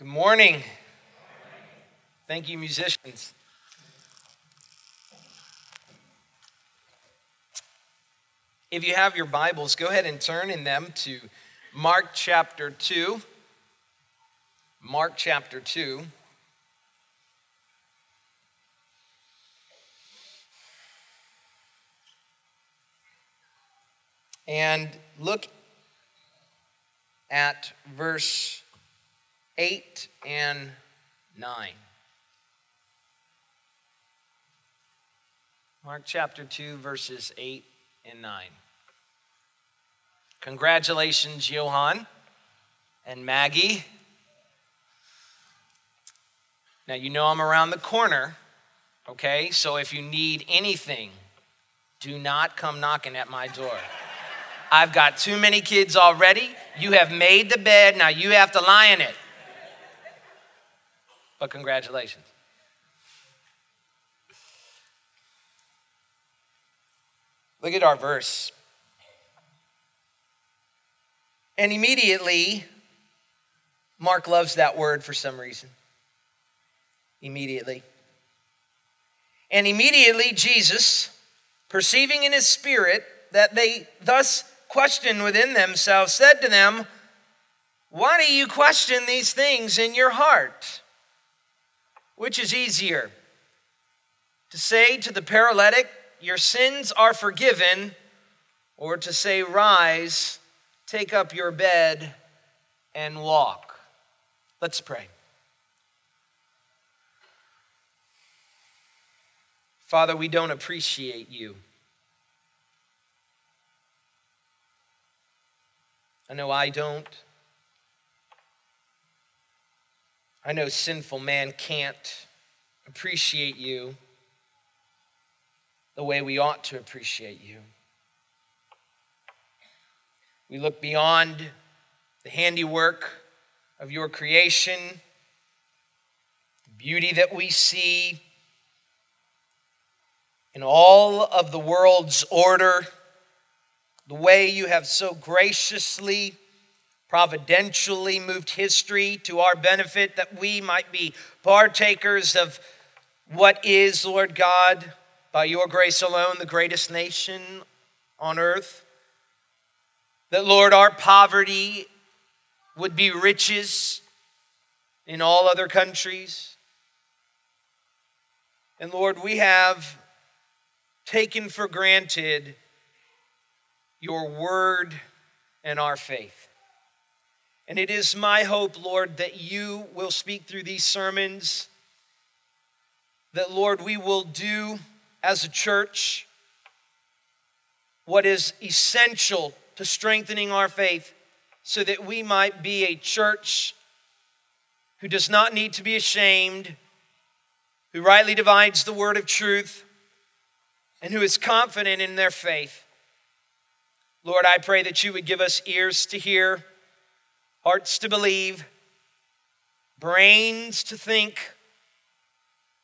Good morning. Thank you, musicians. If you have your Bibles, go ahead and turn in them to Mark chapter 2. Mark chapter 2. And look at verse 8 and 9. Mark chapter 2, verses 8 and 9. Congratulations, Johan and Maggie. Now, you know I'm around the corner, okay? So if you need anything, do not come knocking at my door. I've got too many kids already. You have made the bed, now you have to lie in it. But congratulations. Look at our verse. And immediately, Mark loves that word for some reason. Immediately. And immediately, Jesus, perceiving in his spirit that they thus questioned within themselves, said to them, Why do you question these things in your heart? Which is easier? To say to the paralytic, Your sins are forgiven, or to say, Rise, take up your bed, and walk? Let's pray. Father, we don't appreciate you. I know I don't. I know sinful man can't appreciate you the way we ought to appreciate you. We look beyond the handiwork of your creation, the beauty that we see in all of the world's order, the way you have so graciously providentially moved history to our benefit that we might be partakers of what is, Lord God, by your grace alone, the greatest nation on earth. That, Lord, our poverty would be riches in all other countries. And Lord, we have taken for granted your word and our faith. And it is my hope, Lord, that you will speak through these sermons, that, Lord, we will do as a church what is essential to strengthening our faith so that we might be a church who does not need to be ashamed, who rightly divides the word of truth, and who is confident in their faith. Lord, I pray that you would give us ears to hear hearts to believe, brains to think,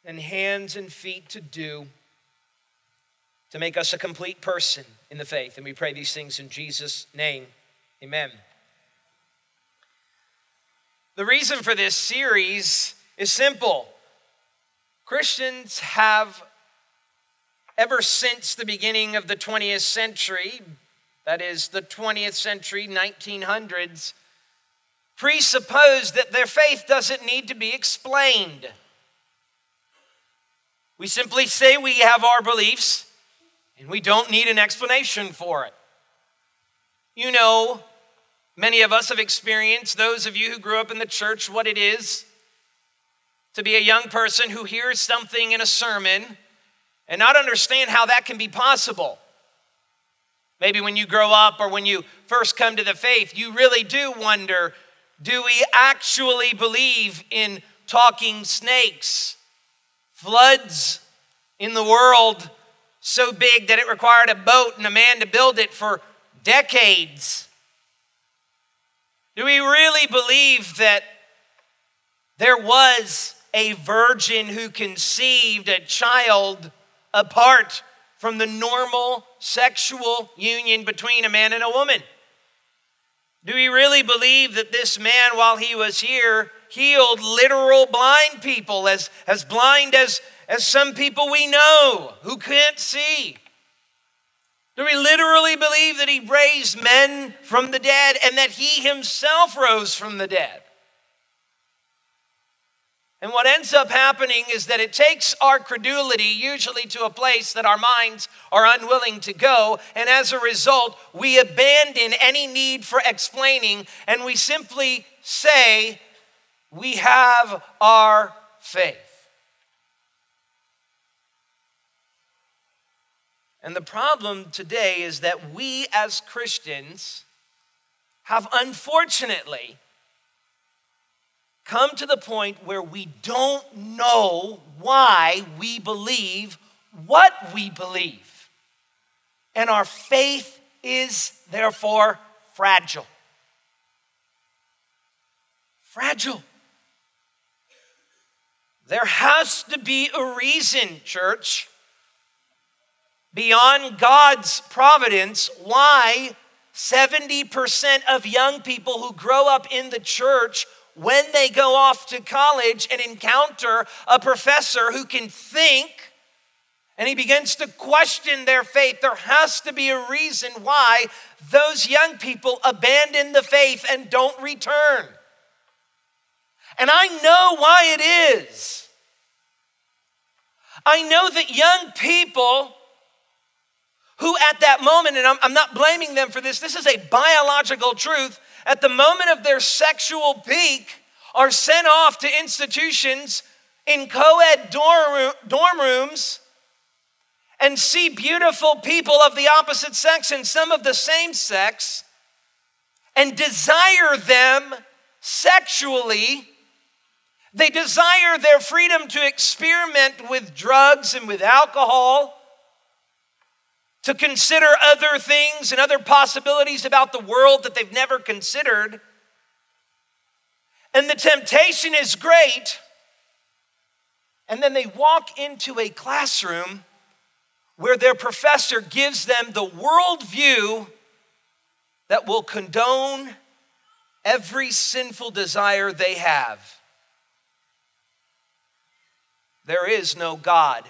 and hands and feet to do to make us a complete person in the faith. And we pray these things in Jesus' name. Amen. The reason for this series is simple Christians have, ever since the beginning of the 20th century, that is, the 20th century, 1900s, presuppose that their faith doesn't need to be explained. We simply say we have our beliefs and we don't need an explanation for it. You know, many of us have experienced, those of you who grew up in the church, what it is to be a young person who hears something in a sermon and not understand how that can be possible. Maybe when you grow up or when you first come to the faith, you really do wonder do we actually believe in talking snakes, floods in the world so big that it required a boat and a man to build it for decades? Do we really believe that there was a virgin who conceived a child apart from the normal sexual union between a man and a woman? Do we really believe that this man, while he was here, healed literal blind people, as, as blind as, as some people we know who can't see? Do we literally believe that he raised men from the dead and that he himself rose from the dead? And what ends up happening is that it takes our credulity usually to a place that our minds are unwilling to go. And as a result, we abandon any need for explaining and we simply say, We have our faith. And the problem today is that we as Christians have unfortunately come to the point where we don't know why we believe what we believe. And our faith is therefore fragile. Fragile. There has to be a reason, church, beyond God's providence, why 70% of young people who grow up in the church when they go off to college and encounter a professor who can think and he begins to question their faith, there has to be a reason why those young people abandon the faith and don't return. And I know why it is. I know that young people who, at that moment, and I'm, not blaming them for this, this is a biological truth, at the moment of their sexual peak, are sent off to institutions in co ed dorm, dorm rooms and see beautiful people of the opposite sex and some of the same sex and desire them sexually. They desire their freedom to experiment with drugs and with alcohol to consider other things and other possibilities about the world that they've never considered. And the temptation is great. And then they walk into a classroom where their professor gives them the worldview that will condone every sinful desire they have. There is no God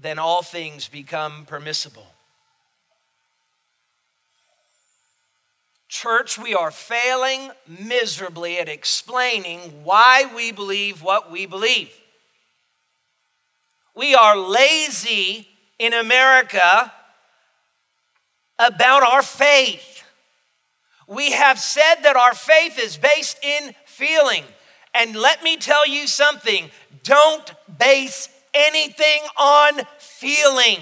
then all things become permissible. Church, we are failing miserably at explaining why we believe what we believe. We are lazy in America about our faith. We have said that our faith is based in feeling. And let me tell you something don't base anything on feeling.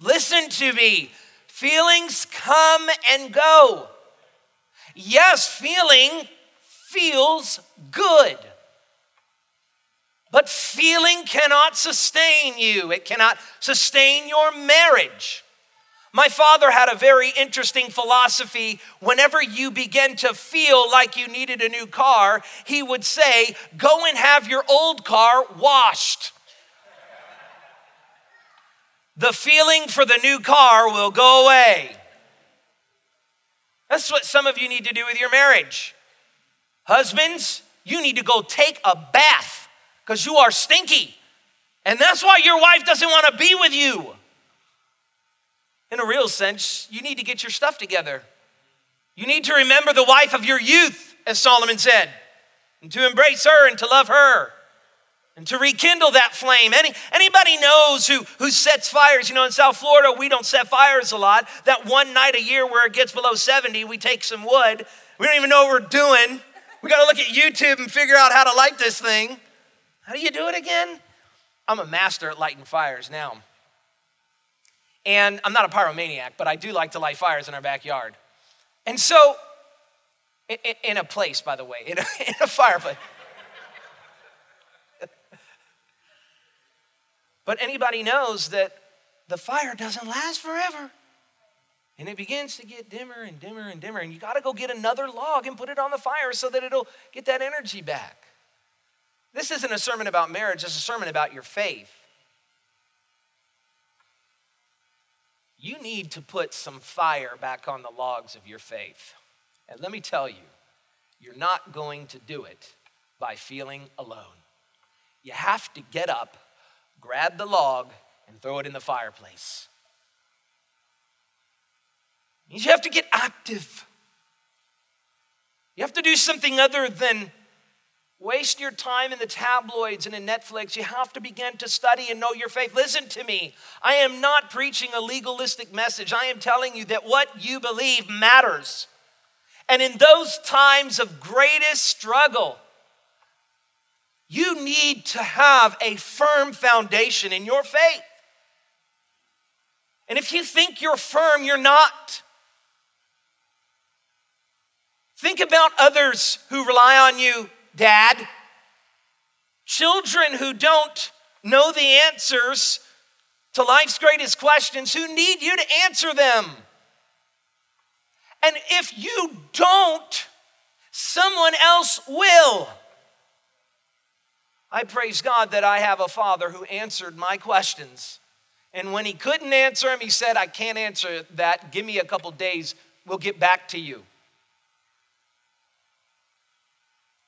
Listen to me. Feelings come and go. Yes, feeling feels good. But feeling cannot sustain you, it cannot sustain your marriage. My father had a very interesting philosophy. Whenever you begin to feel like you needed a new car, he would say, Go and have your old car washed. The feeling for the new car will go away. That's what some of you need to do with your marriage. Husbands, you need to go take a bath because you are stinky. And that's why your wife doesn't want to be with you. In a real sense, you need to get your stuff together. You need to remember the wife of your youth, as Solomon said, and to embrace her and to love her and to rekindle that flame. Any, anybody knows who, who sets fires? You know, in South Florida, we don't set fires a lot. That one night a year where it gets below 70, we take some wood. We don't even know what we're doing. We got to look at YouTube and figure out how to light this thing. How do you do it again? I'm a master at lighting fires now. And I'm not a pyromaniac, but I do like to light fires in our backyard. And so, in, a place, by the way, in a, in a fireplace. but anybody knows that the fire doesn't last forever. And it begins to get dimmer and dimmer and dimmer. And you got to go get another log and put it on the fire so that it'll get that energy back. This isn't a sermon about marriage, it's a sermon about your faith. You need to put some fire back on the logs of your faith. And let me tell you, you're not going to do it by feeling alone. You have to get up, grab the log, and throw it in the fireplace. You have to get active. You have to do something other than waste your time in the tabloids and in Netflix. You have to begin to study and know your faith. Listen to me. I am not preaching a legalistic message. I am telling you that what you believe matters. And in those times of greatest struggle, you need to have a firm foundation in your faith. And if you think you're firm, you're not. Think about others who rely on you, dad. Children who don't know the answers to life's greatest questions, who need you to answer them. And if you don't, someone else will. I praise God that I have a father who answered my questions. And when he couldn't answer him, he said, I can't answer that. Give me a couple days. We'll get back to you.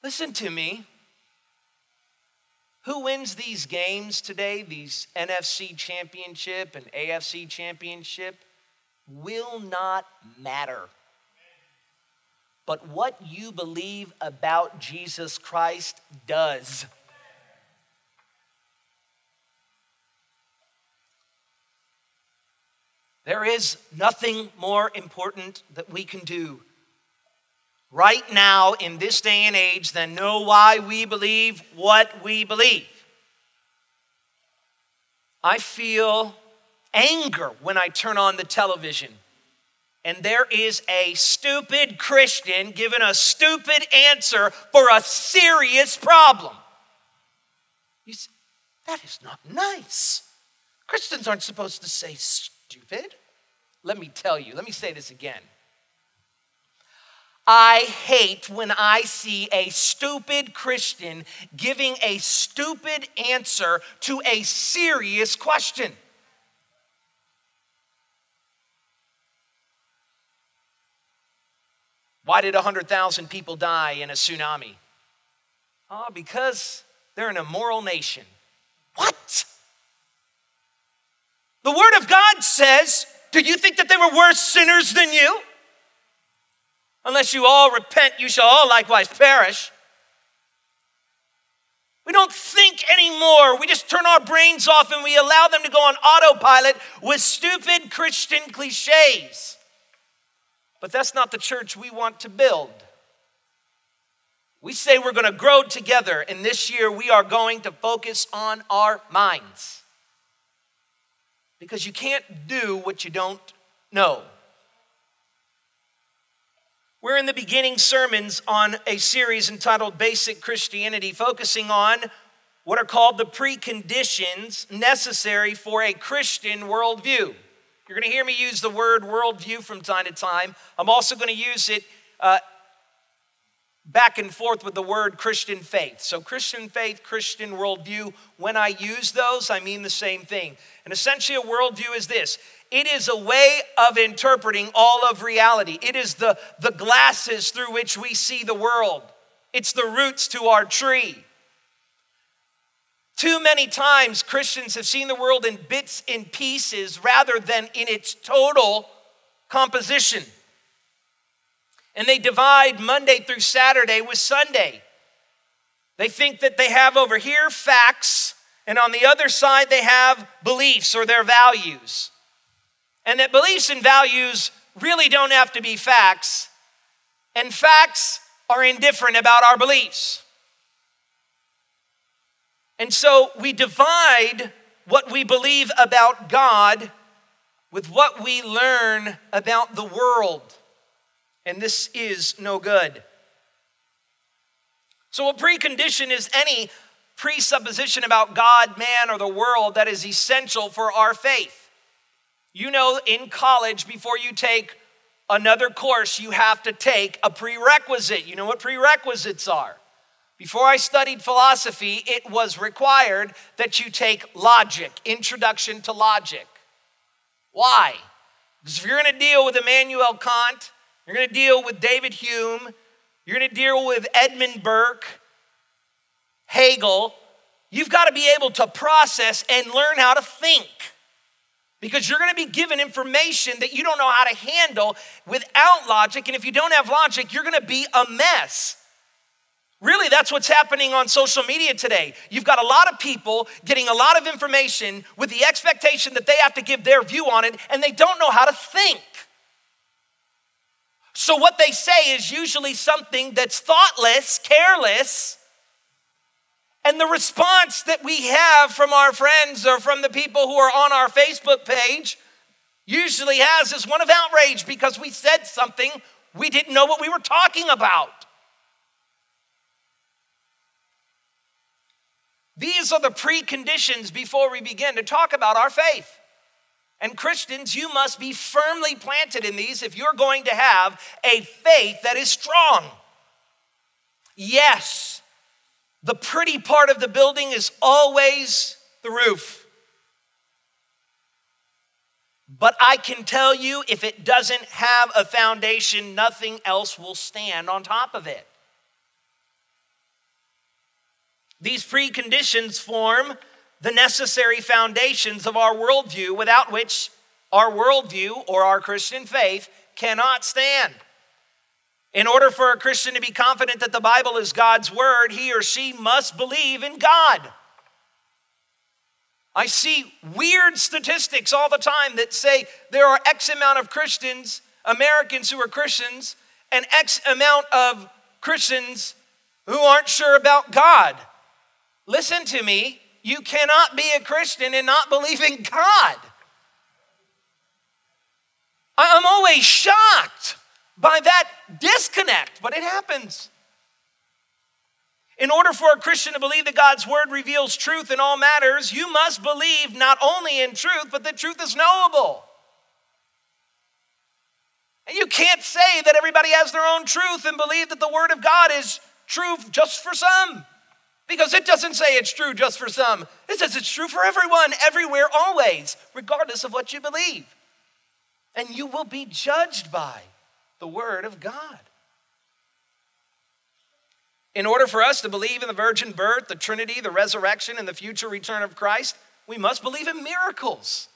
Listen to me. Who wins these games today, these NFC championship and AFC championship, will not matter. But what you believe about Jesus Christ does. There is nothing more important that we can do right now in this day and age than know why we believe what we believe. I feel anger when I turn on the television and there is a stupid Christian giving a stupid answer for a serious problem. You Say, that is not nice. Christians aren't supposed to say stupid. Let me tell you, let me say this again. I hate when I see a stupid Christian giving a stupid answer to a serious question. Why did 100,000 people die in a tsunami? Oh, because they're an immoral nation. What? The Word of God says, Do you think that they were worse sinners than you? Unless you all repent, you shall all likewise perish. We don't think anymore. We just turn our brains off and we allow them to go on autopilot with stupid Christian cliches. But that's not the church we want to build. We say we're going to grow together, and this year we are going to focus on our minds. Because you can't do what you don't know. We're in the beginning sermons on a series entitled Basic Christianity, focusing on what are called the preconditions necessary for a Christian worldview. You're going to hear me use the word worldview from time to time. I'm also going to use it uh, back and forth with the word Christian faith. So, Christian faith, Christian worldview, when I use those, I mean the same thing. And essentially, a worldview is this it is a way of interpreting all of reality. It is the, the glasses through which we see the world, it's the roots to our tree. Too many times, Christians have seen the world in bits and pieces rather than in its total composition. And they divide Monday through Saturday with Sunday. They think that they have over here facts, and on the other side, they have beliefs or their values and that beliefs and values really don't have to be facts, and facts are indifferent about our beliefs. And so we divide what we believe about God with what we learn about the world. And this is no good. So, a precondition is any presupposition about God, man, or the world that is essential for our faith. You know, in college, before you take another course, you have to take a prerequisite. You know what prerequisites are? Before I studied philosophy, it was required that you take logic, introduction to logic. Why? Because if you're going to deal with Immanuel Kant, you're going to deal with David Hume, you're going to deal with Edmund Burke, Hegel, you've got to be able to process and learn how to think. Because you're going to be given information that you don't know how to handle without logic. And if you don't have logic, you're going to be a mess. Really, that's what's happening on social media today. You've got a lot of people getting a lot of information with the expectation that they have to give their view on it, and they don't know how to think. So, what they say is usually something that's thoughtless, careless, and the response that we have from our friends or from the people who are on our Facebook page usually has is one of outrage because we said something we didn't know what we were talking about. These are the preconditions before we begin to talk about our faith. And Christians, you must be firmly planted in these if you're going to have a faith that is strong. Yes, the pretty part of the building is always the roof. But I can tell you, if it doesn't have a foundation, nothing else will stand on top of it. These preconditions form the necessary foundations of our worldview, without which our worldview or our Christian faith cannot stand. In order for a Christian to be confident that the Bible is God's word, he or she must believe in God. I see weird statistics all the time that say there are X amount of Christians, Americans who are Christians, and X amount of Christians who aren't sure about God. Listen to me. You cannot be a Christian and not believe in God. I'm always shocked by that disconnect, but it happens. In order for a Christian to believe that God's word reveals truth in all matters, you must believe not only in truth, but that truth is knowable. And you can't say that everybody has their own truth and believe that the word of God is truth just for some. Because it doesn't say it's true just for some, it says it's true for everyone, everywhere, always, regardless of what you believe. And you will be judged by the Word of God. In order for us to believe in the virgin birth, the Trinity, the resurrection, and the future return of Christ, we must believe in miracles.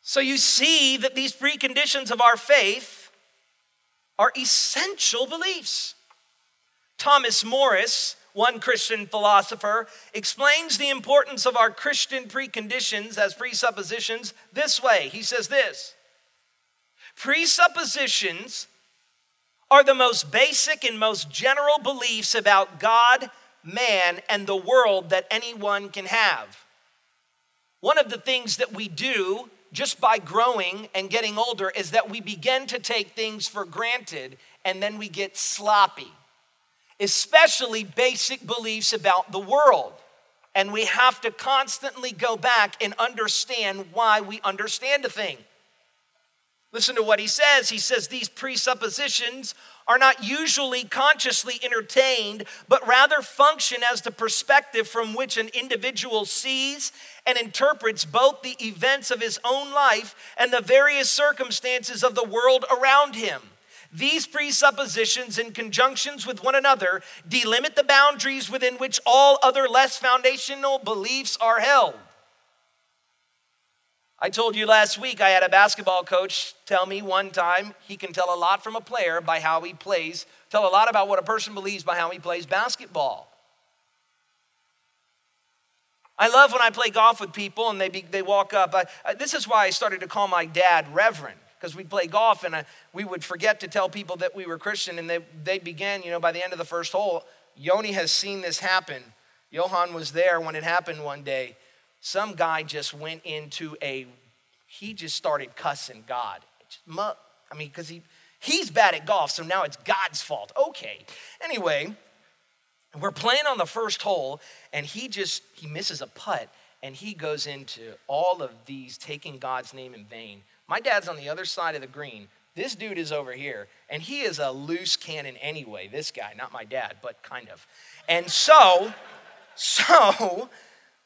So you see that these preconditions of our faith are essential beliefs. Thomas Morris, one Christian philosopher, explains the importance of our Christian preconditions as presuppositions this way. He says this Presuppositions are the most basic and most general beliefs about God, man, and the world that anyone can have. One of the things that we do just by growing and getting older is that we begin to take things for granted and then we get sloppy especially basic beliefs about the world. And we have to constantly go back and understand why we understand a thing. Listen to what he says. He says these presuppositions are not usually consciously entertained, but rather function as the perspective from which an individual sees and interprets both the events of his own life and the various circumstances of the world around him. These presuppositions, in conjunctions with one another, delimit the boundaries within which all other less foundational beliefs are held. I told you last week I had a basketball coach tell me one time he can tell a lot from a player by how he plays, tell a lot about what a person believes by how he plays basketball. I love when I play golf with people and they, be, they walk up. I, I, this is why I started to call my dad Reverend because we'd play golf and uh, we would forget to tell people that we were Christian. And they, they began, you know, by the end of the first hole, Yoni has seen this happen. Johan was there when it happened one day. Some guy just went into a, he just started cussing God. I mean, because he, he's bad at golf, so now it's God's fault. Okay. Anyway, we're playing on the first hole, and he just, he misses a putt, and he goes into all of these taking God's name in vain. My dad's on the other side of the green. This dude is over here, and he is a loose cannon anyway. This guy, not my dad, but kind of. And so, so,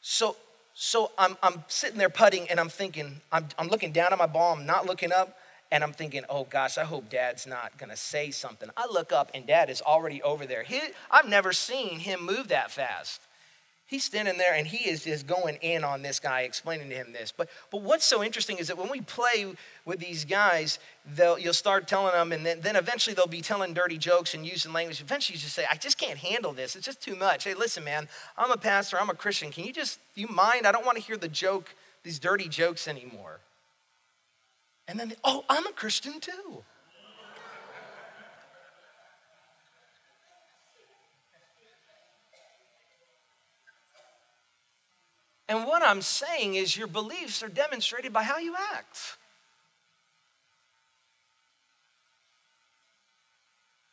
so, so I'm, I'm sitting there putting and I'm thinking, I'm, I'm looking down at my ball, I'm not looking up, and I'm thinking, oh gosh, I hope dad's not gonna say something. I look up and dad is already over there. He, I've never seen him move that fast. He's standing there and he is just going in on this guy, explaining to him this. But, but what's so interesting is that when we play with these guys, they'll, you'll start telling them, and then, then eventually they'll be telling dirty jokes and using language. Eventually you just say, I just can't handle this. It's just too much. Hey, listen, man, I'm a pastor, I'm a Christian. Can you just, you mind? I don't want to hear the joke, these dirty jokes anymore. And then, oh, I'm a Christian too. And what I'm saying is, your beliefs are demonstrated by how you act.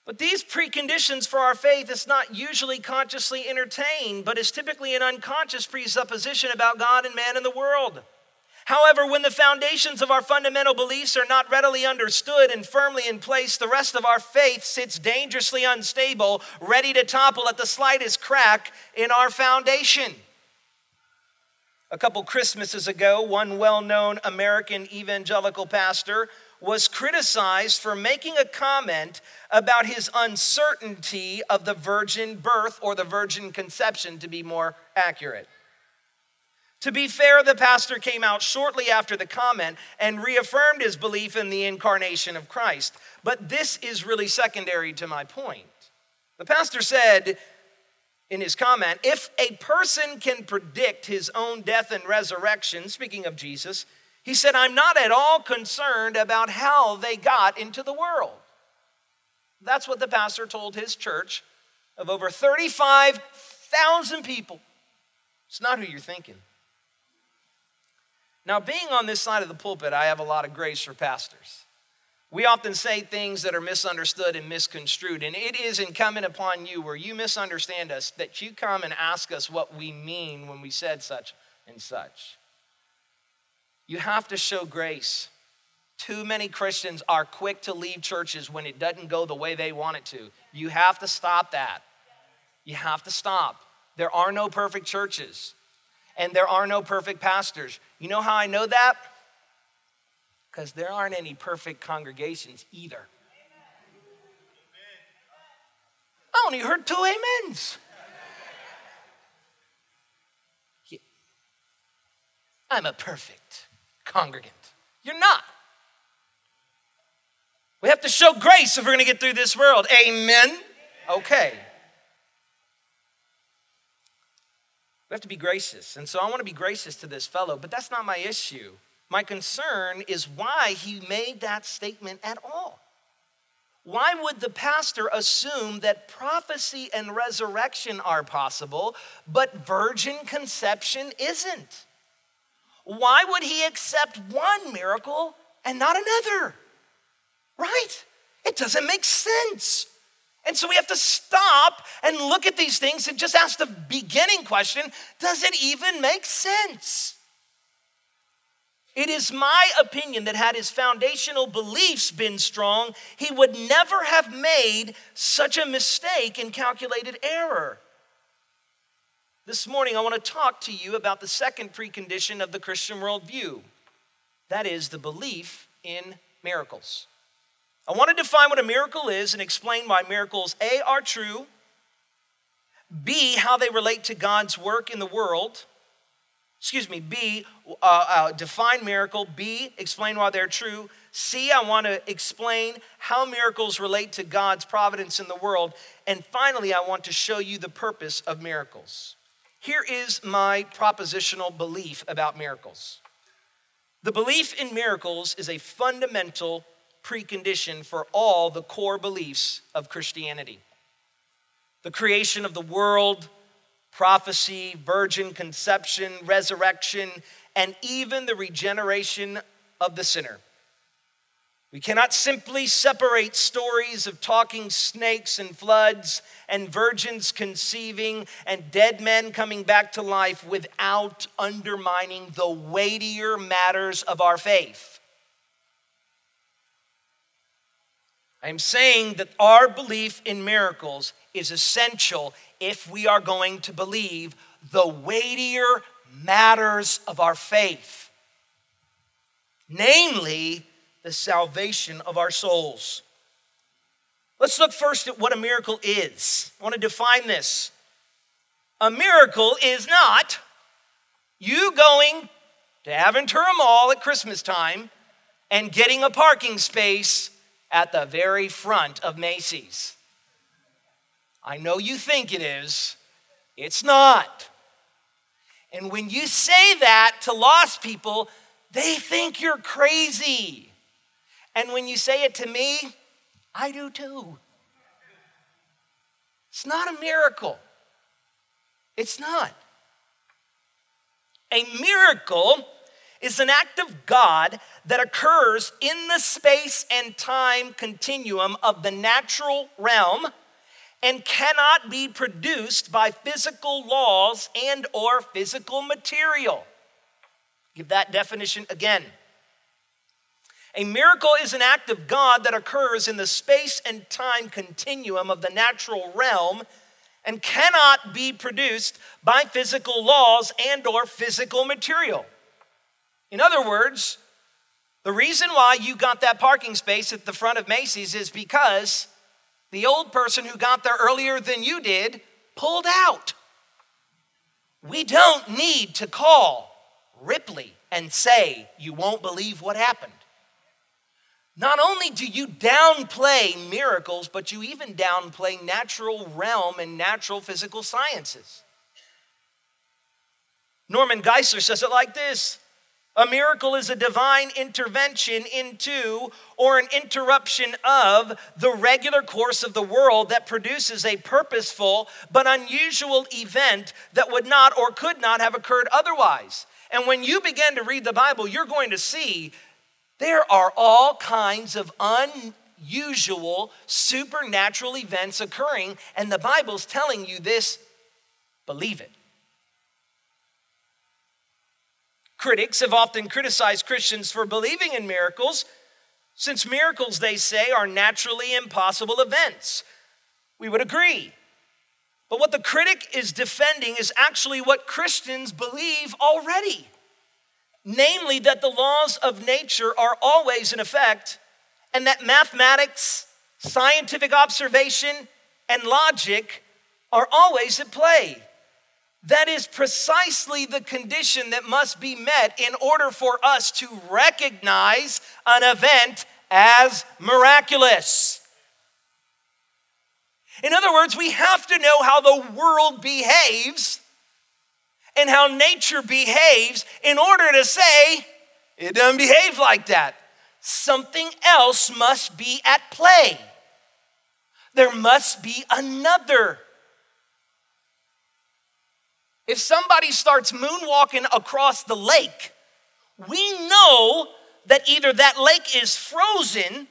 But these preconditions for our faith is not usually consciously entertained, but is typically an unconscious presupposition about God and man and the world. However, when the foundations of our fundamental beliefs are not readily understood and firmly in place, the rest of our faith sits dangerously unstable, ready to topple at the slightest crack in our foundation. A couple Christmases ago, one well known American evangelical pastor was criticized for making a comment about his uncertainty of the virgin birth or the virgin conception, to be more accurate. To be fair, the pastor came out shortly after the comment and reaffirmed his belief in the incarnation of Christ. But this is really secondary to my point. The pastor said, in his comment if a person can predict his own death and resurrection, speaking of Jesus, he said, I'm not at all concerned about how they got into the world. That's what the pastor told his church of over 35,000 people. It's not who you're thinking. Now, being on this side of the pulpit, I have a lot of grace for pastors. We often say things that are misunderstood and misconstrued, and it is incumbent upon you where you misunderstand us that you come and ask us what we mean when we said such and such. You have to show grace. Too many Christians are quick to leave churches when it doesn't go the way they want it to. You have to stop that. You have to stop. There are no perfect churches, and there are no perfect pastors. You know how I know that? Because there aren't any perfect congregations either. I only heard two amens. I'm a perfect congregant. You're not. We have to show grace if we're going to get through this world. Amen. Okay. We have to be gracious. And so I want to be gracious to this fellow, but that's not my issue. My concern is why he made that statement at all. Why would the pastor assume that prophecy and resurrection are possible, but virgin conception isn't? Why would he accept one miracle and not another? Right? It doesn't make sense. And so we have to stop and look at these things and just ask the beginning question does it even make sense? It is my opinion that had his foundational beliefs been strong, he would never have made such a mistake in calculated error. This morning, I want to talk to you about the second precondition of the Christian worldview that is, the belief in miracles. I want to define what a miracle is and explain why miracles A are true, B, how they relate to God's work in the world excuse me, B, uh, uh, define miracle. B, explain why they're true. C, I want to explain how miracles relate to God's providence in the world. And finally, I want to show you the purpose of miracles. Here is my propositional belief about miracles the belief in miracles is a fundamental precondition for all the core beliefs of Christianity. The creation of the world, prophecy, virgin conception, resurrection, and even the regeneration of the sinner. We cannot simply separate stories of talking snakes and floods and virgins conceiving and dead men coming back to life without undermining the weightier matters of our faith. I'm saying that our belief in miracles is essential if we are going to believe the weightier matters of our faith, namely the salvation of our souls. Let's look first at what a miracle is. I want to define this. A miracle is not you going to Aventura Mall at Christmas time and getting a parking space at the very front of Macy's. I know you think it is, it's not. And when you say that to lost people, they think you're crazy. And when you say it to me, I do too. It's not a miracle. It's not. A miracle is an act of God that occurs in the space and time continuum of the natural realm and cannot be produced by physical laws and or physical material. Give that definition again. A miracle is an act of God that occurs in the space and time continuum of the natural realm and cannot be produced by physical laws and or physical material. In other words, the reason why you got that parking space at the front of Macy's is because the old person who got there earlier than you did pulled out. We don't need to call Ripley and say, You won't believe what happened. Not only do you downplay miracles, but you even downplay natural realm and natural physical sciences. Norman Geisler says it like this A miracle is a divine intervention into or an interruption of the regular course of the world that produces a purposeful but unusual event that would not or could not have occurred otherwise. And when you begin to read the Bible, you're going to see there are all kinds of unusual supernatural events occurring, and the Bible's telling you this. Believe it. Critics have often criticized Christians for believing in miracles, since miracles, they say, are naturally impossible events. We would agree. But what the critic is defending is actually what Christians believe already namely that the laws of nature are always in effect, and that mathematics, scientific observation, and logic are always at play. That is precisely the condition that must be met in order for us to recognize an event as miraculous. In other words, we have to know how the world behaves and how nature behaves in order to say it doesn't behave like that. Something else must be at play. There must be another. If somebody starts moonwalking across the lake, we know that either that lake is frozen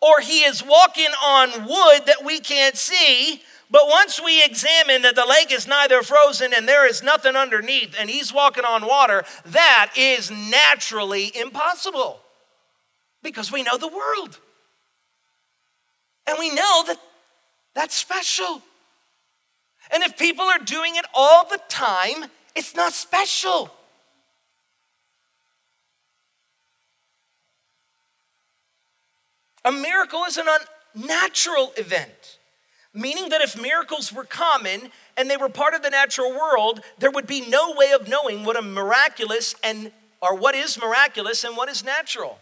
or he is walking on wood that we can't see but once we examine that the lake is neither frozen and there is nothing underneath and he's walking on water, that is naturally impossible because we know the world. And we know that that's special. And if people are doing it all the time, it's not special. A miracle is an unnatural event meaning that if miracles were common and they were part of the natural world, there would be no way of knowing what a miraculous and or what is miraculous and what is natural.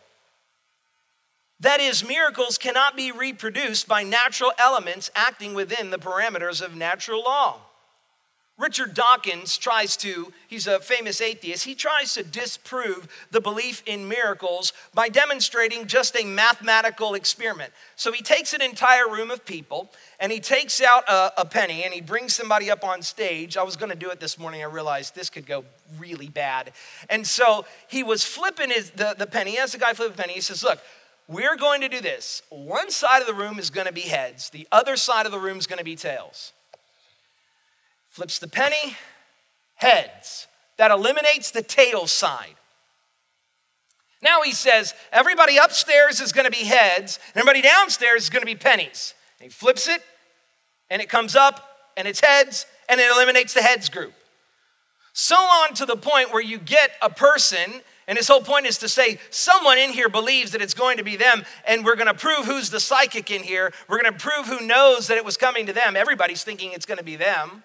That is, miracles cannot be reproduced by natural elements acting within the parameters of natural law. Richard Dawkins tries to, he's a famous atheist, he tries to disprove the belief in miracles by demonstrating just a mathematical experiment. So he takes an entire room of people and he takes out a, a penny and he brings somebody up on stage. I was going to do it this morning, I realized this could go really bad. And so he was flipping his, the, the penny. Has the guy flip a penny. He says, Look, we're going to do this. One side of the room is going to be heads, the other side of the room is going to be tails. Flips the penny, heads. That eliminates the tail side. Now he says, everybody upstairs is going to be heads, and everybody downstairs is going to be pennies. And he flips it, and it comes up, and it's heads, and it eliminates the heads group. So on to the point where you get a person, and his whole point is to say, someone in here believes that it's going to be them, and we're going to prove who's the psychic in here. We're going to prove who knows that it was coming to them. Everybody's thinking it's going to be them.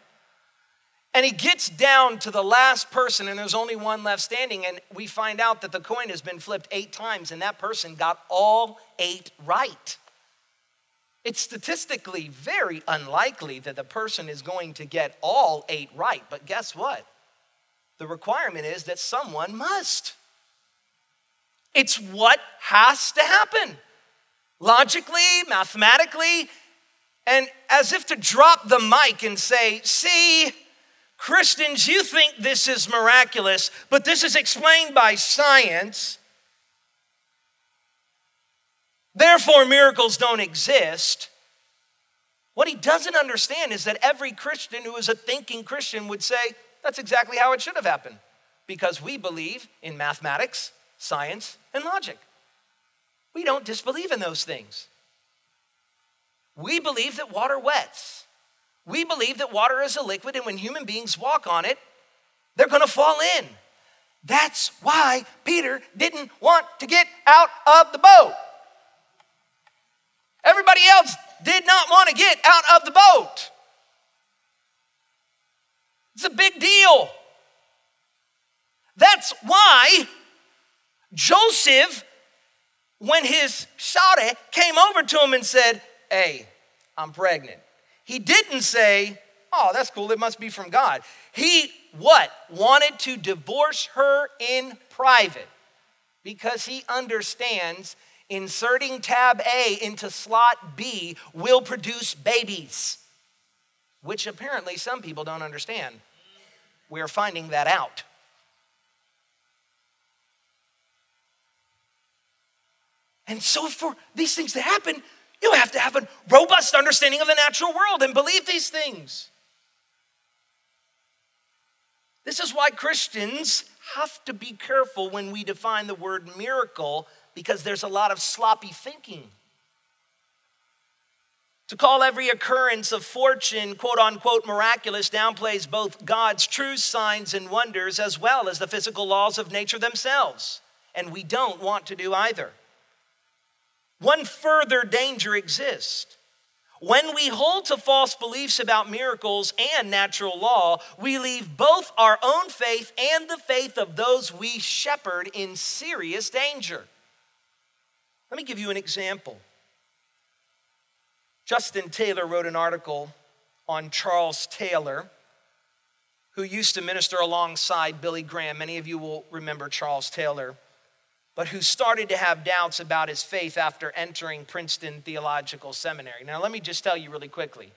And he gets down to the last person, and there's only one left standing. And we find out that the coin has been flipped eight times, and that person got all eight right. It's statistically very unlikely that the person is going to get all eight right, but guess what? The requirement is that someone must. It's what has to happen logically, mathematically, and as if to drop the mic and say, see, Christians, you think this is miraculous, but this is explained by science. Therefore, miracles don't exist. What he doesn't understand is that every Christian who is a thinking Christian would say, that's exactly how it should have happened. Because we believe in mathematics, science, and logic. We don't disbelieve in those things. We believe that water wets. We believe that water is a liquid, and when human beings walk on it, they're gonna fall in. That's why Peter didn't want to get out of the boat. Everybody else did not want to get out of the boat. It's a big deal. That's why Joseph, when his shade came over to him and said, Hey, I'm pregnant. He didn't say, oh, that's cool, it must be from God. He what? Wanted to divorce her in private because he understands inserting tab A into slot B will produce babies, which apparently some people don't understand. We're finding that out. And so, for these things to happen, you have to have a robust understanding of the natural world and believe these things. This is why Christians have to be careful when we define the word miracle because there's a lot of sloppy thinking. To call every occurrence of fortune, quote unquote, miraculous downplays both God's true signs and wonders as well as the physical laws of nature themselves. And we don't want to do either. One further danger exists. When we hold to false beliefs about miracles and natural law, we leave both our own faith and the faith of those we shepherd in serious danger. Let me give you an example. Justin Taylor wrote an article on Charles Taylor, who used to minister alongside Billy Graham. Many of you will remember Charles Taylor but who started to have doubts about his faith after entering Princeton Theological Seminary. Now, let me just tell you really quickly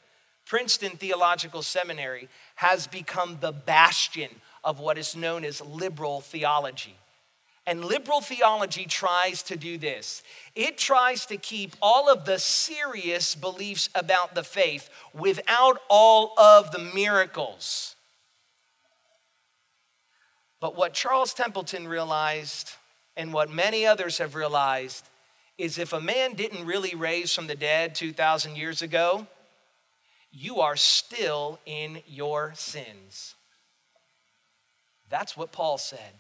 Princeton Theological Seminary has become the bastion of what is known as liberal theology. And liberal theology tries to do this it tries to keep all of the serious beliefs about the faith without all of the miracles. But what Charles Templeton realized and what many others have realized is if a man didn't really raise from the dead 2,000 years ago, you are still in your sins. That's what Paul said.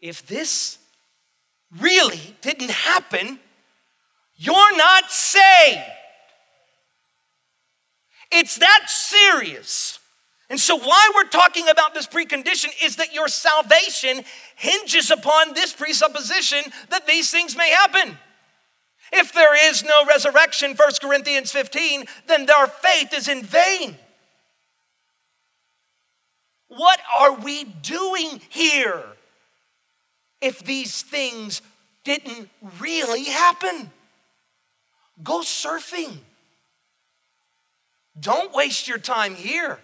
If this really didn't happen, you're not saved. It's that serious. And so, why we're talking about this precondition is that your salvation hinges upon this presupposition that these things may happen. If there is no resurrection, 1 Corinthians 15, then our faith is in vain. What are we doing here if these things didn't really happen? Go surfing. Don't waste your time here.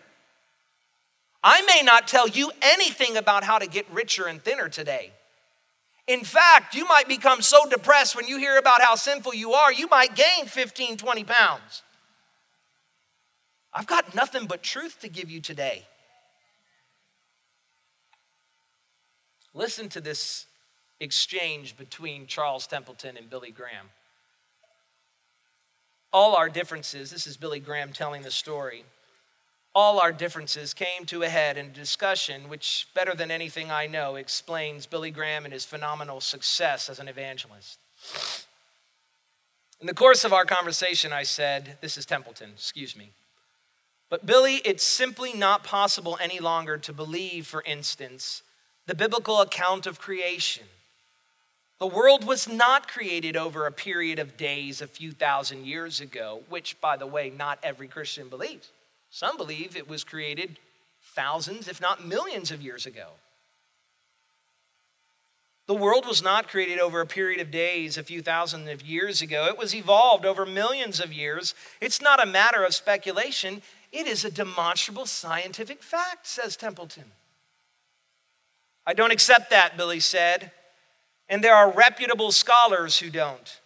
I may not tell you anything about how to get richer and thinner today. In fact, you might become so depressed when you hear about how sinful you are, you might gain 15, 20 pounds. I've got nothing but truth to give you today. Listen to this exchange between Charles Templeton and Billy Graham. All our differences, this is Billy Graham telling the story all our differences came to a head in a discussion which, better than anything I know, explains Billy Graham and his phenomenal success as an evangelist. In the course of our conversation, I said, This is Templeton, excuse me. But Billy, it's simply not possible any longer to believe, for instance, the biblical account of creation. The world was not created over a period of days a few thousand years ago, which, by the way, not every Christian believes. Some believe it was created thousands, if not millions, of years ago. The world was not created over a period of days, a few thousand of years ago. It was evolved over millions of years. It's not a matter of speculation, it is a demonstrable scientific fact, says Templeton. I don't accept that, Billy said. And there are reputable scholars who don't.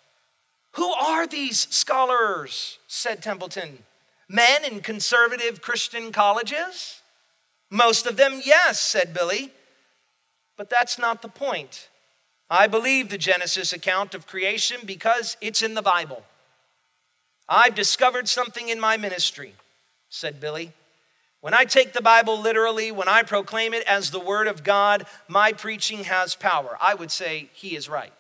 Who are these scholars? said Templeton. Men in conservative Christian colleges? Most of them, yes, said Billy. But that's not the point. I believe the Genesis account of creation because it's in the Bible. I've discovered something in my ministry, said Billy. When I take the Bible literally, when I proclaim it as the Word of God, my preaching has power. I would say he is right.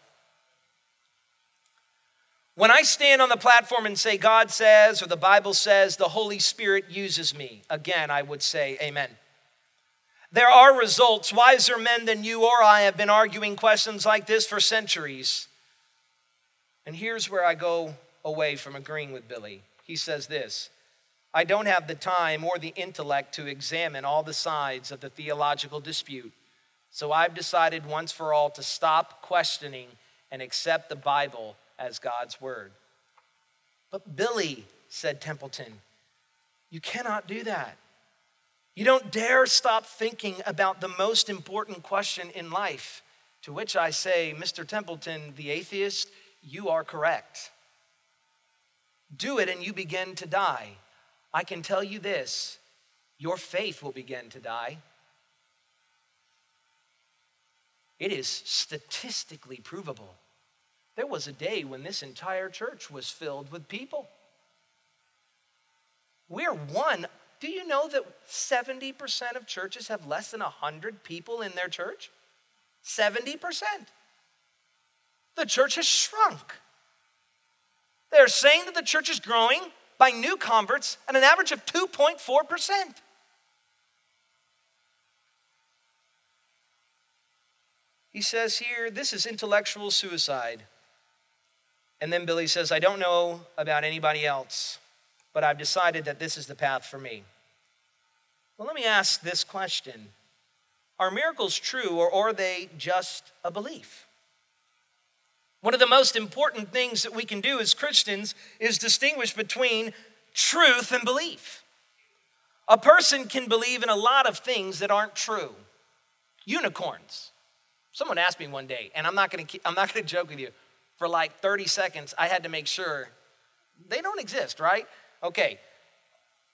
When I stand on the platform and say, God says, or the Bible says, the Holy Spirit uses me, again, I would say, Amen. There are results. Wiser men than you or I have been arguing questions like this for centuries. And here's where I go away from agreeing with Billy. He says this I don't have the time or the intellect to examine all the sides of the theological dispute. So I've decided once for all to stop questioning and accept the Bible as God's word. But Billy, said Templeton, you cannot do that. You don't dare stop thinking about the most important question in life. To which I say, Mr. Templeton, the atheist, you are correct. Do it and you begin to die. I can tell you this your faith will begin to die. It is statistically provable. There was a day when this entire church was filled with people. We're one. Do you know that 70% of churches have less than 100 people in their church? 70%. The church has shrunk. They're saying that the church is growing by new converts at an average of 2.4%. He says here, this is intellectual suicide. And then Billy says, I don't know about anybody else, but I've decided that this is the path for me. Well, let me ask this question Are miracles true, or are they just a belief? One of the most important things that we can do as Christians is distinguish between truth and belief. A person can believe in a lot of things that aren't true. Unicorns. Someone asked me one day, and I'm not gonna, I'm not gonna joke with you, for like 30 seconds, I had to make sure they don't exist, right? Okay,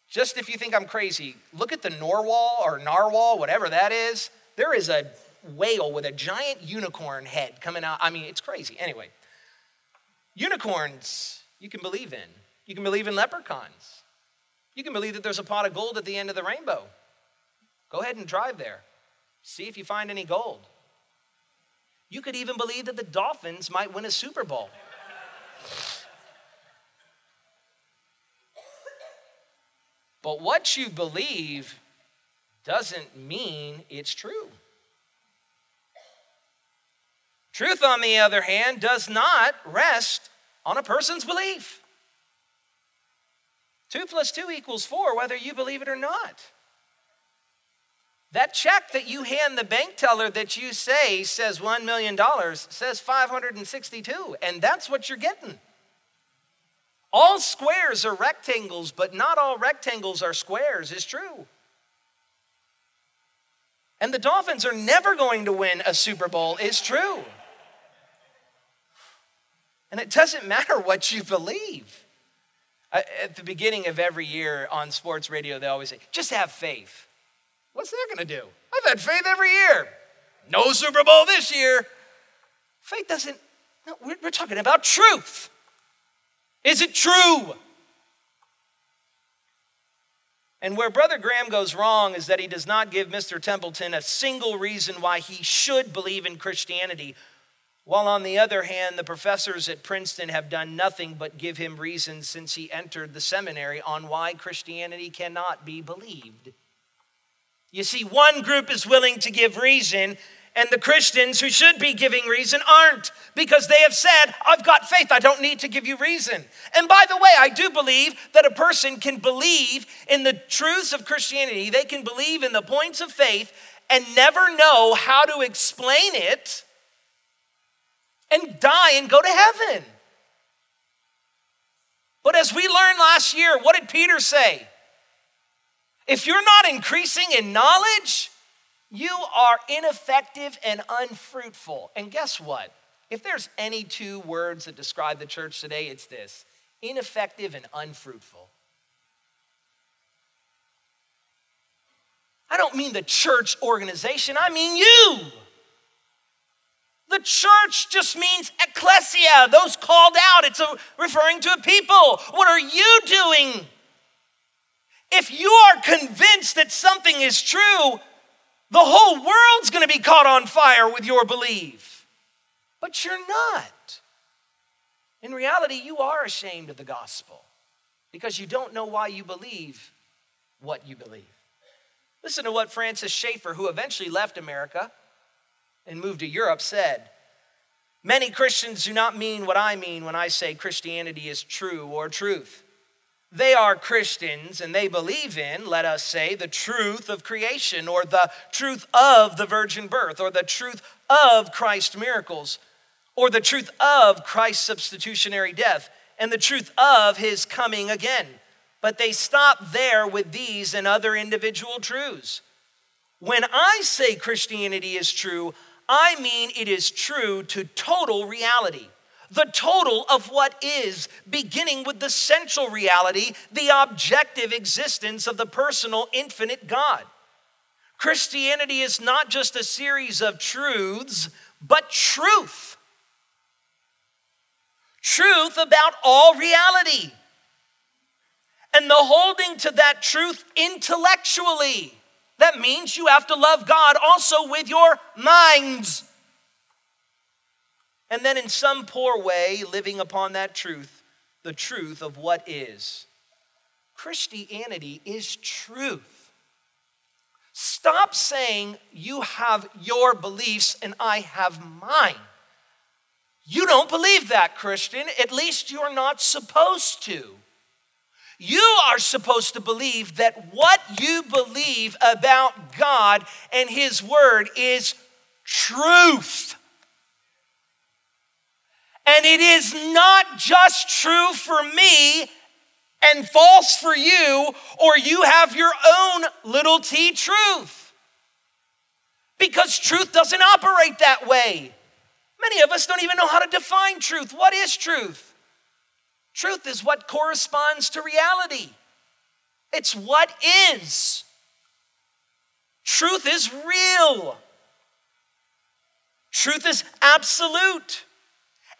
just if you think I'm crazy, look at the narwhal or narwhal, whatever that is. There is a whale with a giant unicorn head coming out. I mean, it's crazy. Anyway, unicorns you can believe in. You can believe in leprechauns. You can believe that there's a pot of gold at the end of the rainbow. Go ahead and drive there. See if you find any gold. You could even believe that the Dolphins might win a Super Bowl. But what you believe doesn't mean it's true. Truth, on the other hand, does not rest on a person's belief. Two plus two equals four, whether you believe it or not. That check that you hand the bank teller that you say says $1 million says 562, and that's what you're getting. All squares are rectangles, but not all rectangles are squares, is true. And the Dolphins are never going to win a Super Bowl, is true. And it doesn't matter what you believe. Uh, at the beginning of every year on sports radio, they always say, just have faith. What's that going to do? I've had faith every year. No Super Bowl this year. Faith doesn't, no, we're, we're talking about truth. Is it true? And where Brother Graham goes wrong is that he does not give Mr. Templeton a single reason why he should believe in Christianity, while on the other hand, the professors at Princeton have done nothing but give him reasons since he entered the seminary on why Christianity cannot be believed. You see, one group is willing to give reason, and the Christians who should be giving reason aren't because they have said, I've got faith, I don't need to give you reason. And by the way, I do believe that a person can believe in the truths of Christianity, they can believe in the points of faith and never know how to explain it and die and go to heaven. But as we learned last year, what did Peter say? If you're not increasing in knowledge, you are ineffective and unfruitful. And guess what? If there's any two words that describe the church today, it's this ineffective and unfruitful. I don't mean the church organization, I mean you. The church just means ecclesia, those called out. It's a, referring to a people. What are you doing? If you are convinced that something is true, the whole world's going to be caught on fire with your belief. But you're not. In reality, you are ashamed of the gospel because you don't know why you believe what you believe. Listen to what Francis Schaeffer, who eventually left America and moved to Europe, said. Many Christians do not mean what I mean when I say Christianity is true or truth. They are Christians and they believe in, let us say, the truth of creation or the truth of the virgin birth or the truth of Christ's miracles or the truth of Christ's substitutionary death and the truth of his coming again. But they stop there with these and other individual truths. When I say Christianity is true, I mean it is true to total reality the total of what is, beginning with the central reality, the objective existence of the personal, infinite God. Christianity is not just a series of truths, but truth. Truth about all reality. And the holding to that truth intellectually. That means you have to love God also with your minds and then in some poor way living upon that truth, the truth of what is. Christianity is truth. Stop saying you have your beliefs and I have mine. You don't believe that, Christian. At least you're not supposed to. You are supposed to believe that what you believe about God and His Word is truth. And it is not just true for me and false for you, or you have your own little t truth. Because truth doesn't operate that way. Many of us don't even know how to define truth. What is truth? Truth is what corresponds to reality, it's what is. Truth is real. Truth is absolute.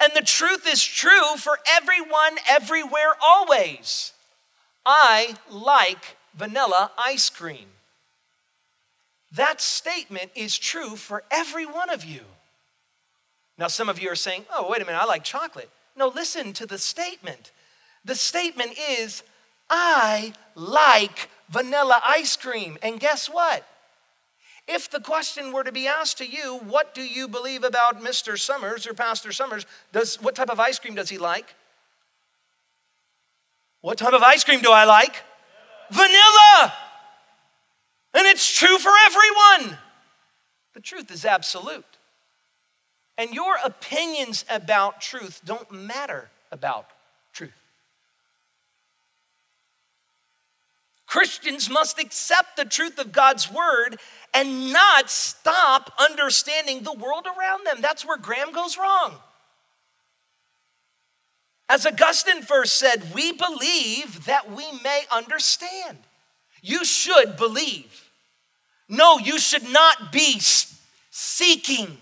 And the truth is true for everyone, everywhere, always. I like vanilla ice cream. That statement is true for every one of you. Now, some of you are saying, oh, wait a minute, I like chocolate. No, listen to the statement. The statement is, I like vanilla ice cream. And guess what? If the question were to be asked to you, what do you believe about Mr. Summers or Pastor Summers? Does, what type of ice cream does he like? What type of ice cream do I like? Vanilla. And it's true for everyone. The truth is absolute. And your opinions about truth don't matter about truth. Christians must accept the truth of God's word and not stop understanding the world around them. That's where Graham goes wrong. As Augustine first said, we believe that we may understand. You should believe. No, you should not be seeking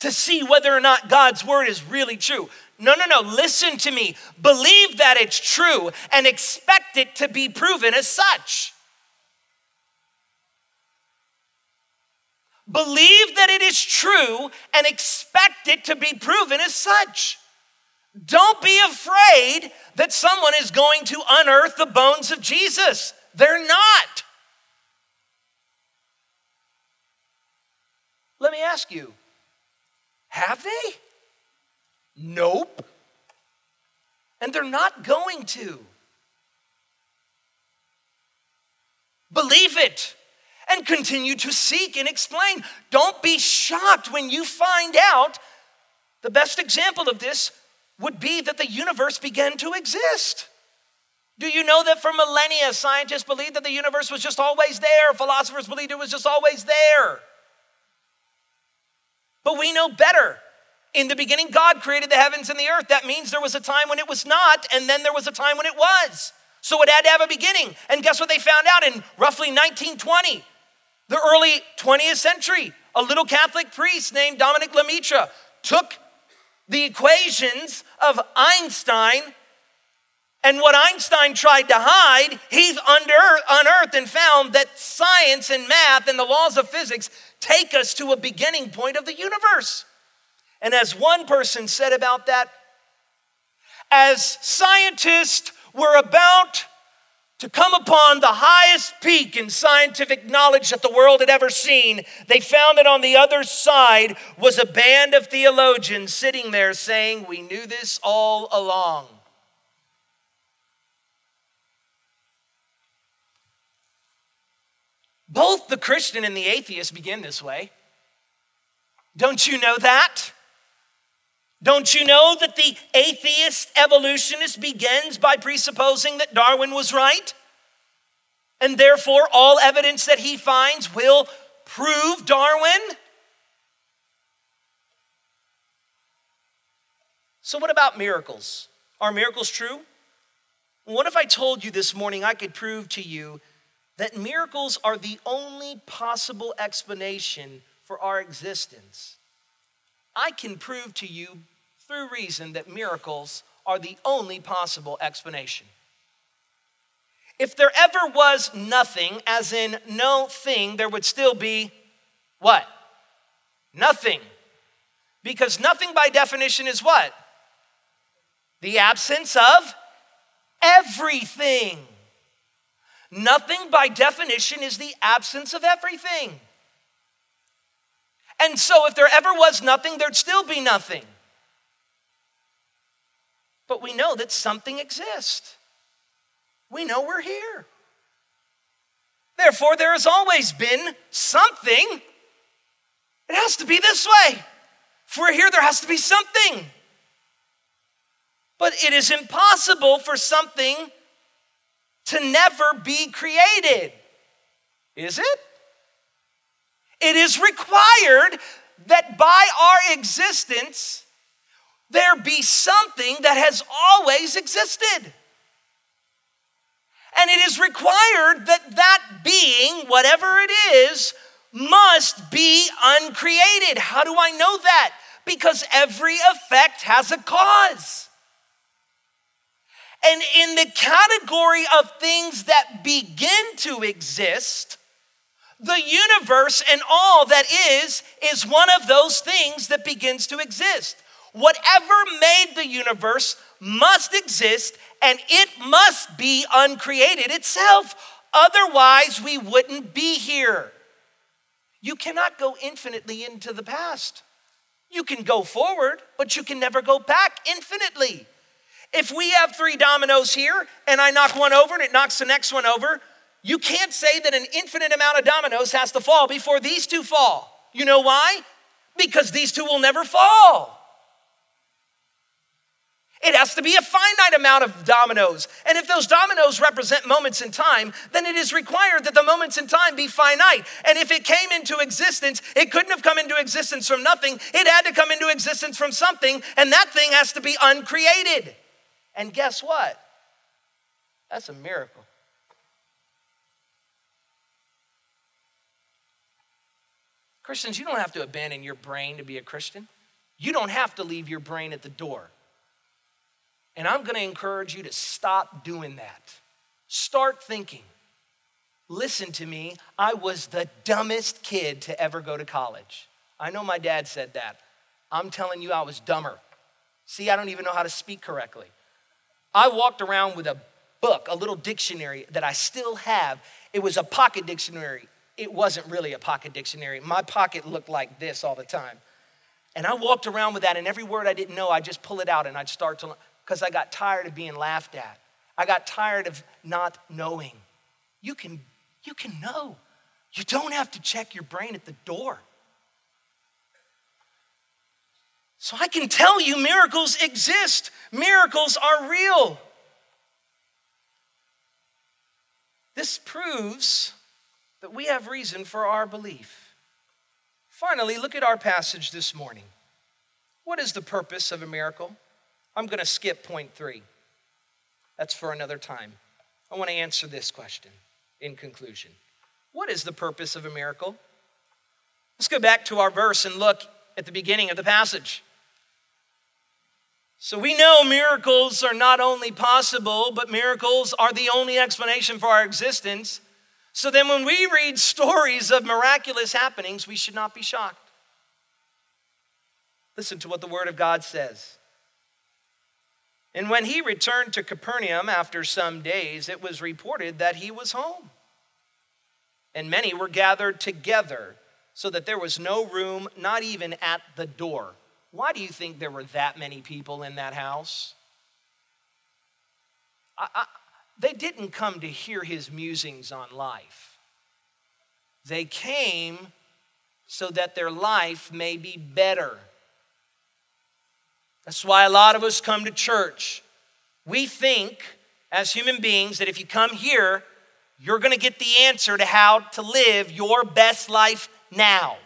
to see whether or not God's word is really true. No, no, no. Listen to me. Believe that it's true and expect it to be proven as such. Believe that it is true and expect it to be proven as such. Don't be afraid that someone is going to unearth the bones of Jesus. They're not. Let me ask you have they? Nope. And they're not going to. Believe it and continue to seek and explain. Don't be shocked when you find out. The best example of this would be that the universe began to exist. Do you know that for millennia, scientists believed that the universe was just always there? Philosophers believed it was just always there. But we know better. In the beginning, God created the heavens and the earth. That means there was a time when it was not, and then there was a time when it was. So it had to have a beginning. And guess what they found out in roughly 1920? The early 20th century, a little Catholic priest named Dominic Lemaitre took the equations of Einstein and what Einstein tried to hide, he unearthed and found that science and math and the laws of physics take us to a beginning point of the universe. And as one person said about that, as scientists were about to come upon the highest peak in scientific knowledge that the world had ever seen, they found that on the other side was a band of theologians sitting there saying, We knew this all along. Both the Christian and the atheist begin this way. Don't you know that? Don't you know that the atheist evolutionist begins by presupposing that Darwin was right? And therefore, all evidence that he finds will prove Darwin? So, what about miracles? Are miracles true? What if I told you this morning I could prove to you that miracles are the only possible explanation for our existence? I can prove to you through reason that miracles are the only possible explanation. If there ever was nothing, as in no thing, there would still be what? Nothing. Because nothing by definition is what? The absence of everything. Nothing by definition is the absence of everything. And so, if there ever was nothing, there'd still be nothing but we know that something exists. We know we're here. Therefore, there has always been something. It has to be this way. If we're here, there has to be something. But it is impossible for something to never be created. Is it? It is required that by our existence, there be something that has always existed. And it is required that that being, whatever it is, must be uncreated. How do I know that? Because every effect has a cause. And in the category of things that begin to exist, the universe and all that is, is one of those things that begins to exist. Whatever made the universe must exist and it must be uncreated itself. Otherwise, we wouldn't be here. You cannot go infinitely into the past. You can go forward, but you can never go back infinitely. If we have three dominoes here and I knock one over and it knocks the next one over, you can't say that an infinite amount of dominoes has to fall before these two fall. You know why? Because these two will never fall. It has to be a finite amount of dominoes. And if those dominoes represent moments in time, then it is required that the moments in time be finite. And if it came into existence, it couldn't have come into existence from nothing. It had to come into existence from something, and that thing has to be uncreated. And guess what? That's a miracle. Christians, you don't have to abandon your brain to be a Christian. You don't have to leave your brain at the door. And I'm going to encourage you to stop doing that. Start thinking. Listen to me, I was the dumbest kid to ever go to college. I know my dad said that. I'm telling you, I was dumber. See, I don't even know how to speak correctly. I walked around with a book, a little dictionary that I still have. It was a pocket dictionary. It wasn't really a pocket dictionary. My pocket looked like this all the time. And I walked around with that, and every word I didn't know, I'd just pull it out and I'd start to because I got tired of being laughed at. I got tired of not knowing. You can, you can know. You don't have to check your brain at the door. So I can tell you miracles exist, miracles are real. This proves that we have reason for our belief. Finally, look at our passage this morning. What is the purpose of a miracle? I'm going to skip point three. That's for another time. I want to answer this question in conclusion. What is the purpose of a miracle? Let's go back to our verse and look at the beginning of the passage. So we know miracles are not only possible, but miracles are the only explanation for our existence. So then, when we read stories of miraculous happenings, we should not be shocked. Listen to what the Word of God says. And when he returned to Capernaum after some days, it was reported that he was home. And many were gathered together, so that there was no room, not even at the door. Why do you think there were that many people in that house? I, I, they didn't come to hear his musings on life. They came so that their life may be better. That's why a lot of us come to church. We think, as human beings, that if you come here, you're going to get the answer to how to live your best life now.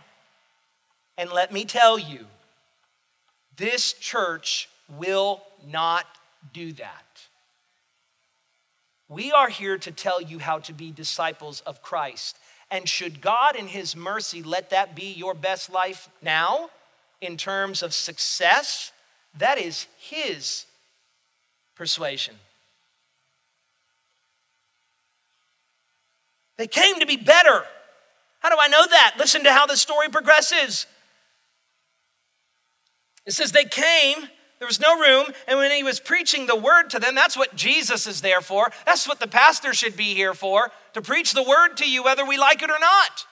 And let me tell you, this church will not do that. We are here to tell you how to be disciples of Christ. And should God, in His mercy, let that be your best life now in terms of success, that is His persuasion. They came to be better. How do I know that? Listen to how the story progresses. It says they came, there was no room, and when he was preaching the word to them, that's what Jesus is there for. That's what the pastor should be here for, to preach the word to you whether we like it or not.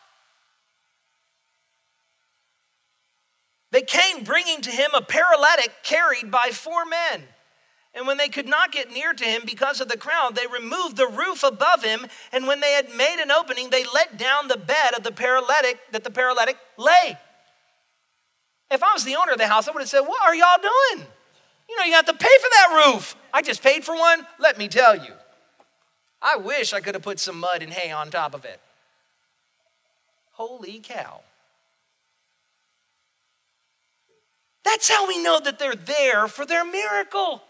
They came bringing to him a paralytic carried by four men. And when they could not get near to him because of the crowd, they removed the roof above him. And when they had made an opening, they let down the bed of the paralytic that the paralytic lay. If I was the owner of the house, I would have said, What are y'all doing? You know, you have to pay for that roof. I just paid for one. Let me tell you. I wish I could have put some mud and hay on top of it. Holy cow. That's how we know that they're there for their miracle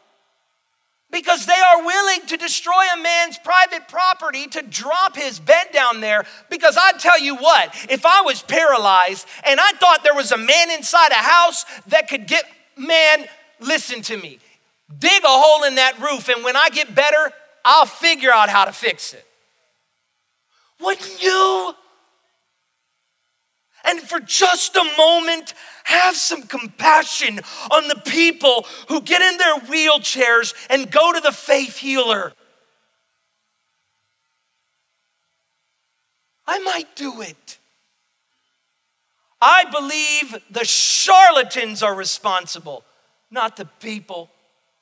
because they are willing to destroy a man's private property to drop his bed down there. Because I tell you what, if I was paralyzed and I thought there was a man inside a house that could get, man, listen to me, dig a hole in that roof, and when I get better, I'll figure out how to fix it. Wouldn't you? And for just a moment, have some compassion on the people who get in their wheelchairs and go to the faith healer. I might do it. I believe the charlatans are responsible, not the people.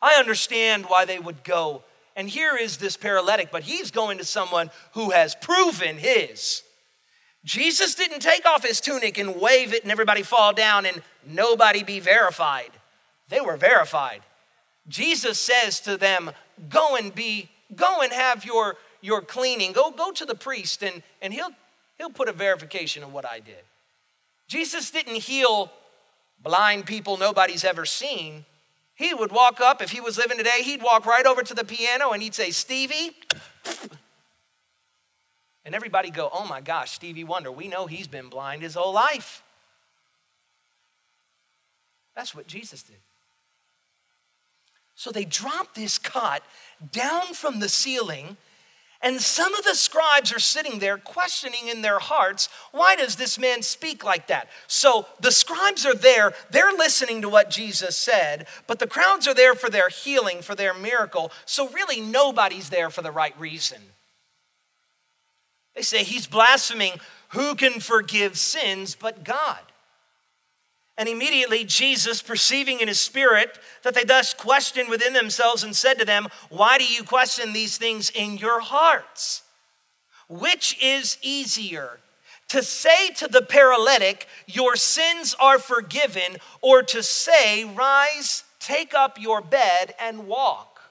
I understand why they would go. And here is this paralytic, but he's going to someone who has proven his. Jesus didn't take off his tunic and wave it and everybody fall down and nobody be verified. They were verified. Jesus says to them, Go and be, go and have your, your cleaning. Go, go to the priest and, and he'll, he'll put a verification of what I did. Jesus didn't heal blind people nobody's ever seen. He would walk up, if he was living today, he'd walk right over to the piano and he'd say, Stevie, and everybody go, oh my gosh, Stevie Wonder, we know he's been blind his whole life. That's what Jesus did. So they drop this cot down from the ceiling and some of the scribes are sitting there questioning in their hearts, why does this man speak like that? So the scribes are there, they're listening to what Jesus said, but the crowds are there for their healing, for their miracle. So really, nobody's there for the right reason. They say he's blaspheming. Who can forgive sins but God? And immediately Jesus, perceiving in his spirit that they thus questioned within themselves, and said to them, Why do you question these things in your hearts? Which is easier, to say to the paralytic, Your sins are forgiven, or to say, Rise, take up your bed, and walk?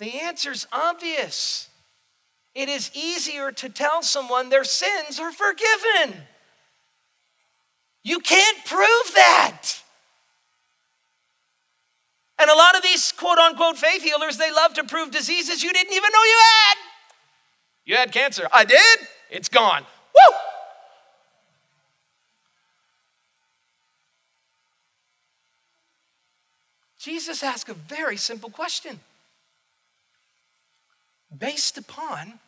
The answer's obvious. It is easier to tell someone their sins are forgiven. You can't prove that. And a lot of these quote unquote faith healers, they love to prove diseases you didn't even know you had. You had cancer. I did. It's gone. Woo! Jesus asked a very simple question based upon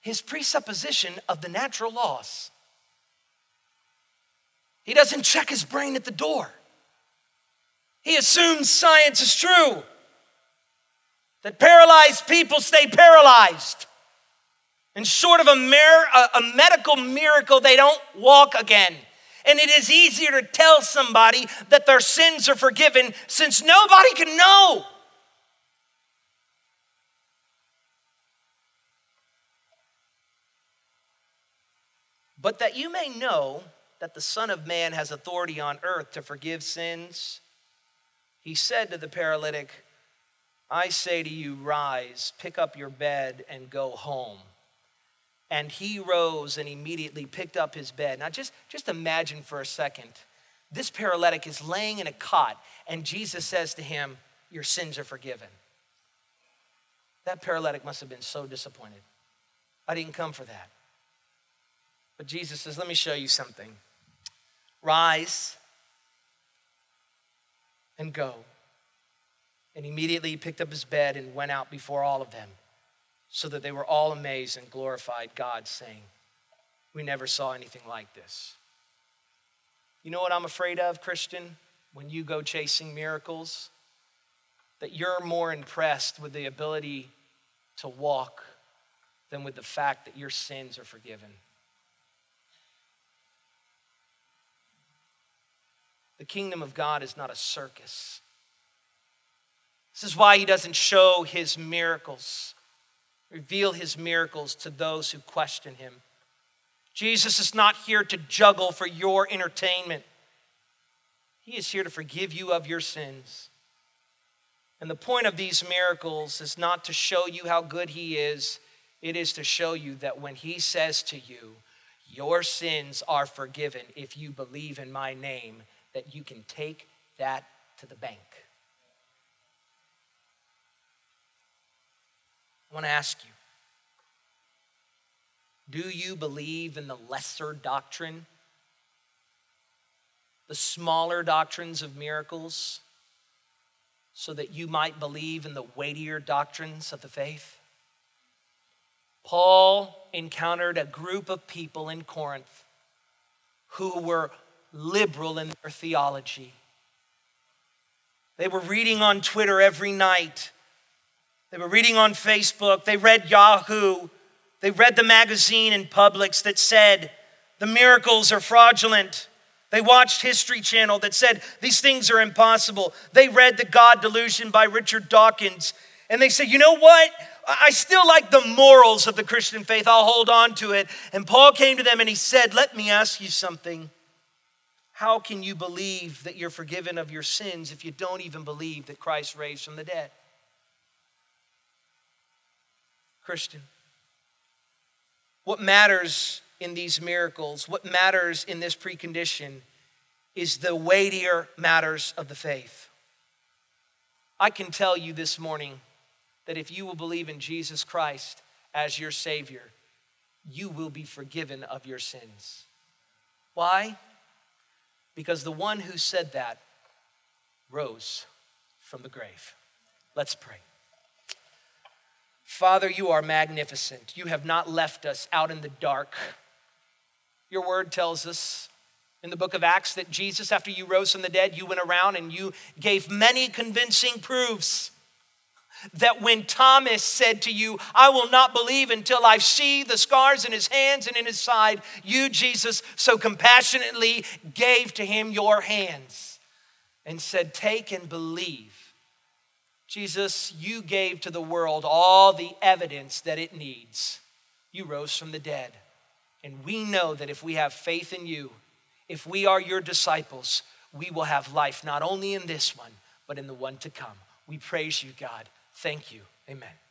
his presupposition of the natural laws. He doesn't check his brain at the door. He assumes science is true, that paralyzed people stay paralyzed. And short of a, mer- a, medical miracle, they don't walk again. And it is easier to tell somebody that their sins are forgiven since nobody can know. But that you may know that the Son of Man has authority on earth to forgive sins, he said to the paralytic, I say to you, rise, pick up your bed, and go home. And he rose and immediately picked up his bed. Now, just, just imagine for a second this paralytic is laying in a cot, and Jesus says to him, Your sins are forgiven. That paralytic must have been so disappointed. I didn't come for that. But Jesus says, Let me show you something. Rise and go. And immediately he picked up his bed and went out before all of them, so that they were all amazed and glorified God, saying, We never saw anything like this. You know what I'm afraid of, Christian, when you go chasing miracles? That you're more impressed with the ability to walk than with the fact that your sins are forgiven. The kingdom of God is not a circus. This is why he doesn't show his miracles, reveal his miracles to those who question him. Jesus is not here to juggle for your entertainment. He is here to forgive you of your sins. And the point of these miracles is not to show you how good He is, it is to show you that when He says to you, Your sins are forgiven if you believe in my name, that you can take that to the bank. I want to ask you do you believe in the lesser doctrine? The smaller doctrines of miracles, so that you might believe in the weightier doctrines of the faith? Paul encountered a group of people in Corinth who were liberal in their theology. They were reading on Twitter every night. They were reading on Facebook. They read Yahoo. They read the magazine in Publix that said the miracles are fraudulent. They watched History Channel that said these things are impossible. They read The God Delusion by Richard Dawkins. And they said, you know what? I still like the morals of the Christian faith. I'll hold on to it. And Paul came to them and he said, Let me ask you something. How can you believe that you're forgiven of your sins if you don't even believe that Christ raised from the dead? Christian, what matters in these miracles, what matters in this precondition, is the weightier matters of the faith. I can tell you this morning that if you will believe in Jesus Christ as your Savior, you will be forgiven of your sins. Why? Because the one who said that rose from the grave. Let's pray. Father, you are magnificent. You have not left us out in the dark. Your word tells us in the book of Acts that Jesus, after you rose from the dead, you went around and you gave many convincing proofs that when Thomas said to you, I will not believe until I see the scars in his hands and in his side, you, Jesus, so compassionately gave to him your hands and said, Take and believe. Jesus, you gave to the world all the evidence that it needs. You rose from the dead. And we know that if we have faith in you, if we are your disciples, we will have life not only in this one, but in the one to come. We praise you, God. Thank you. Amen.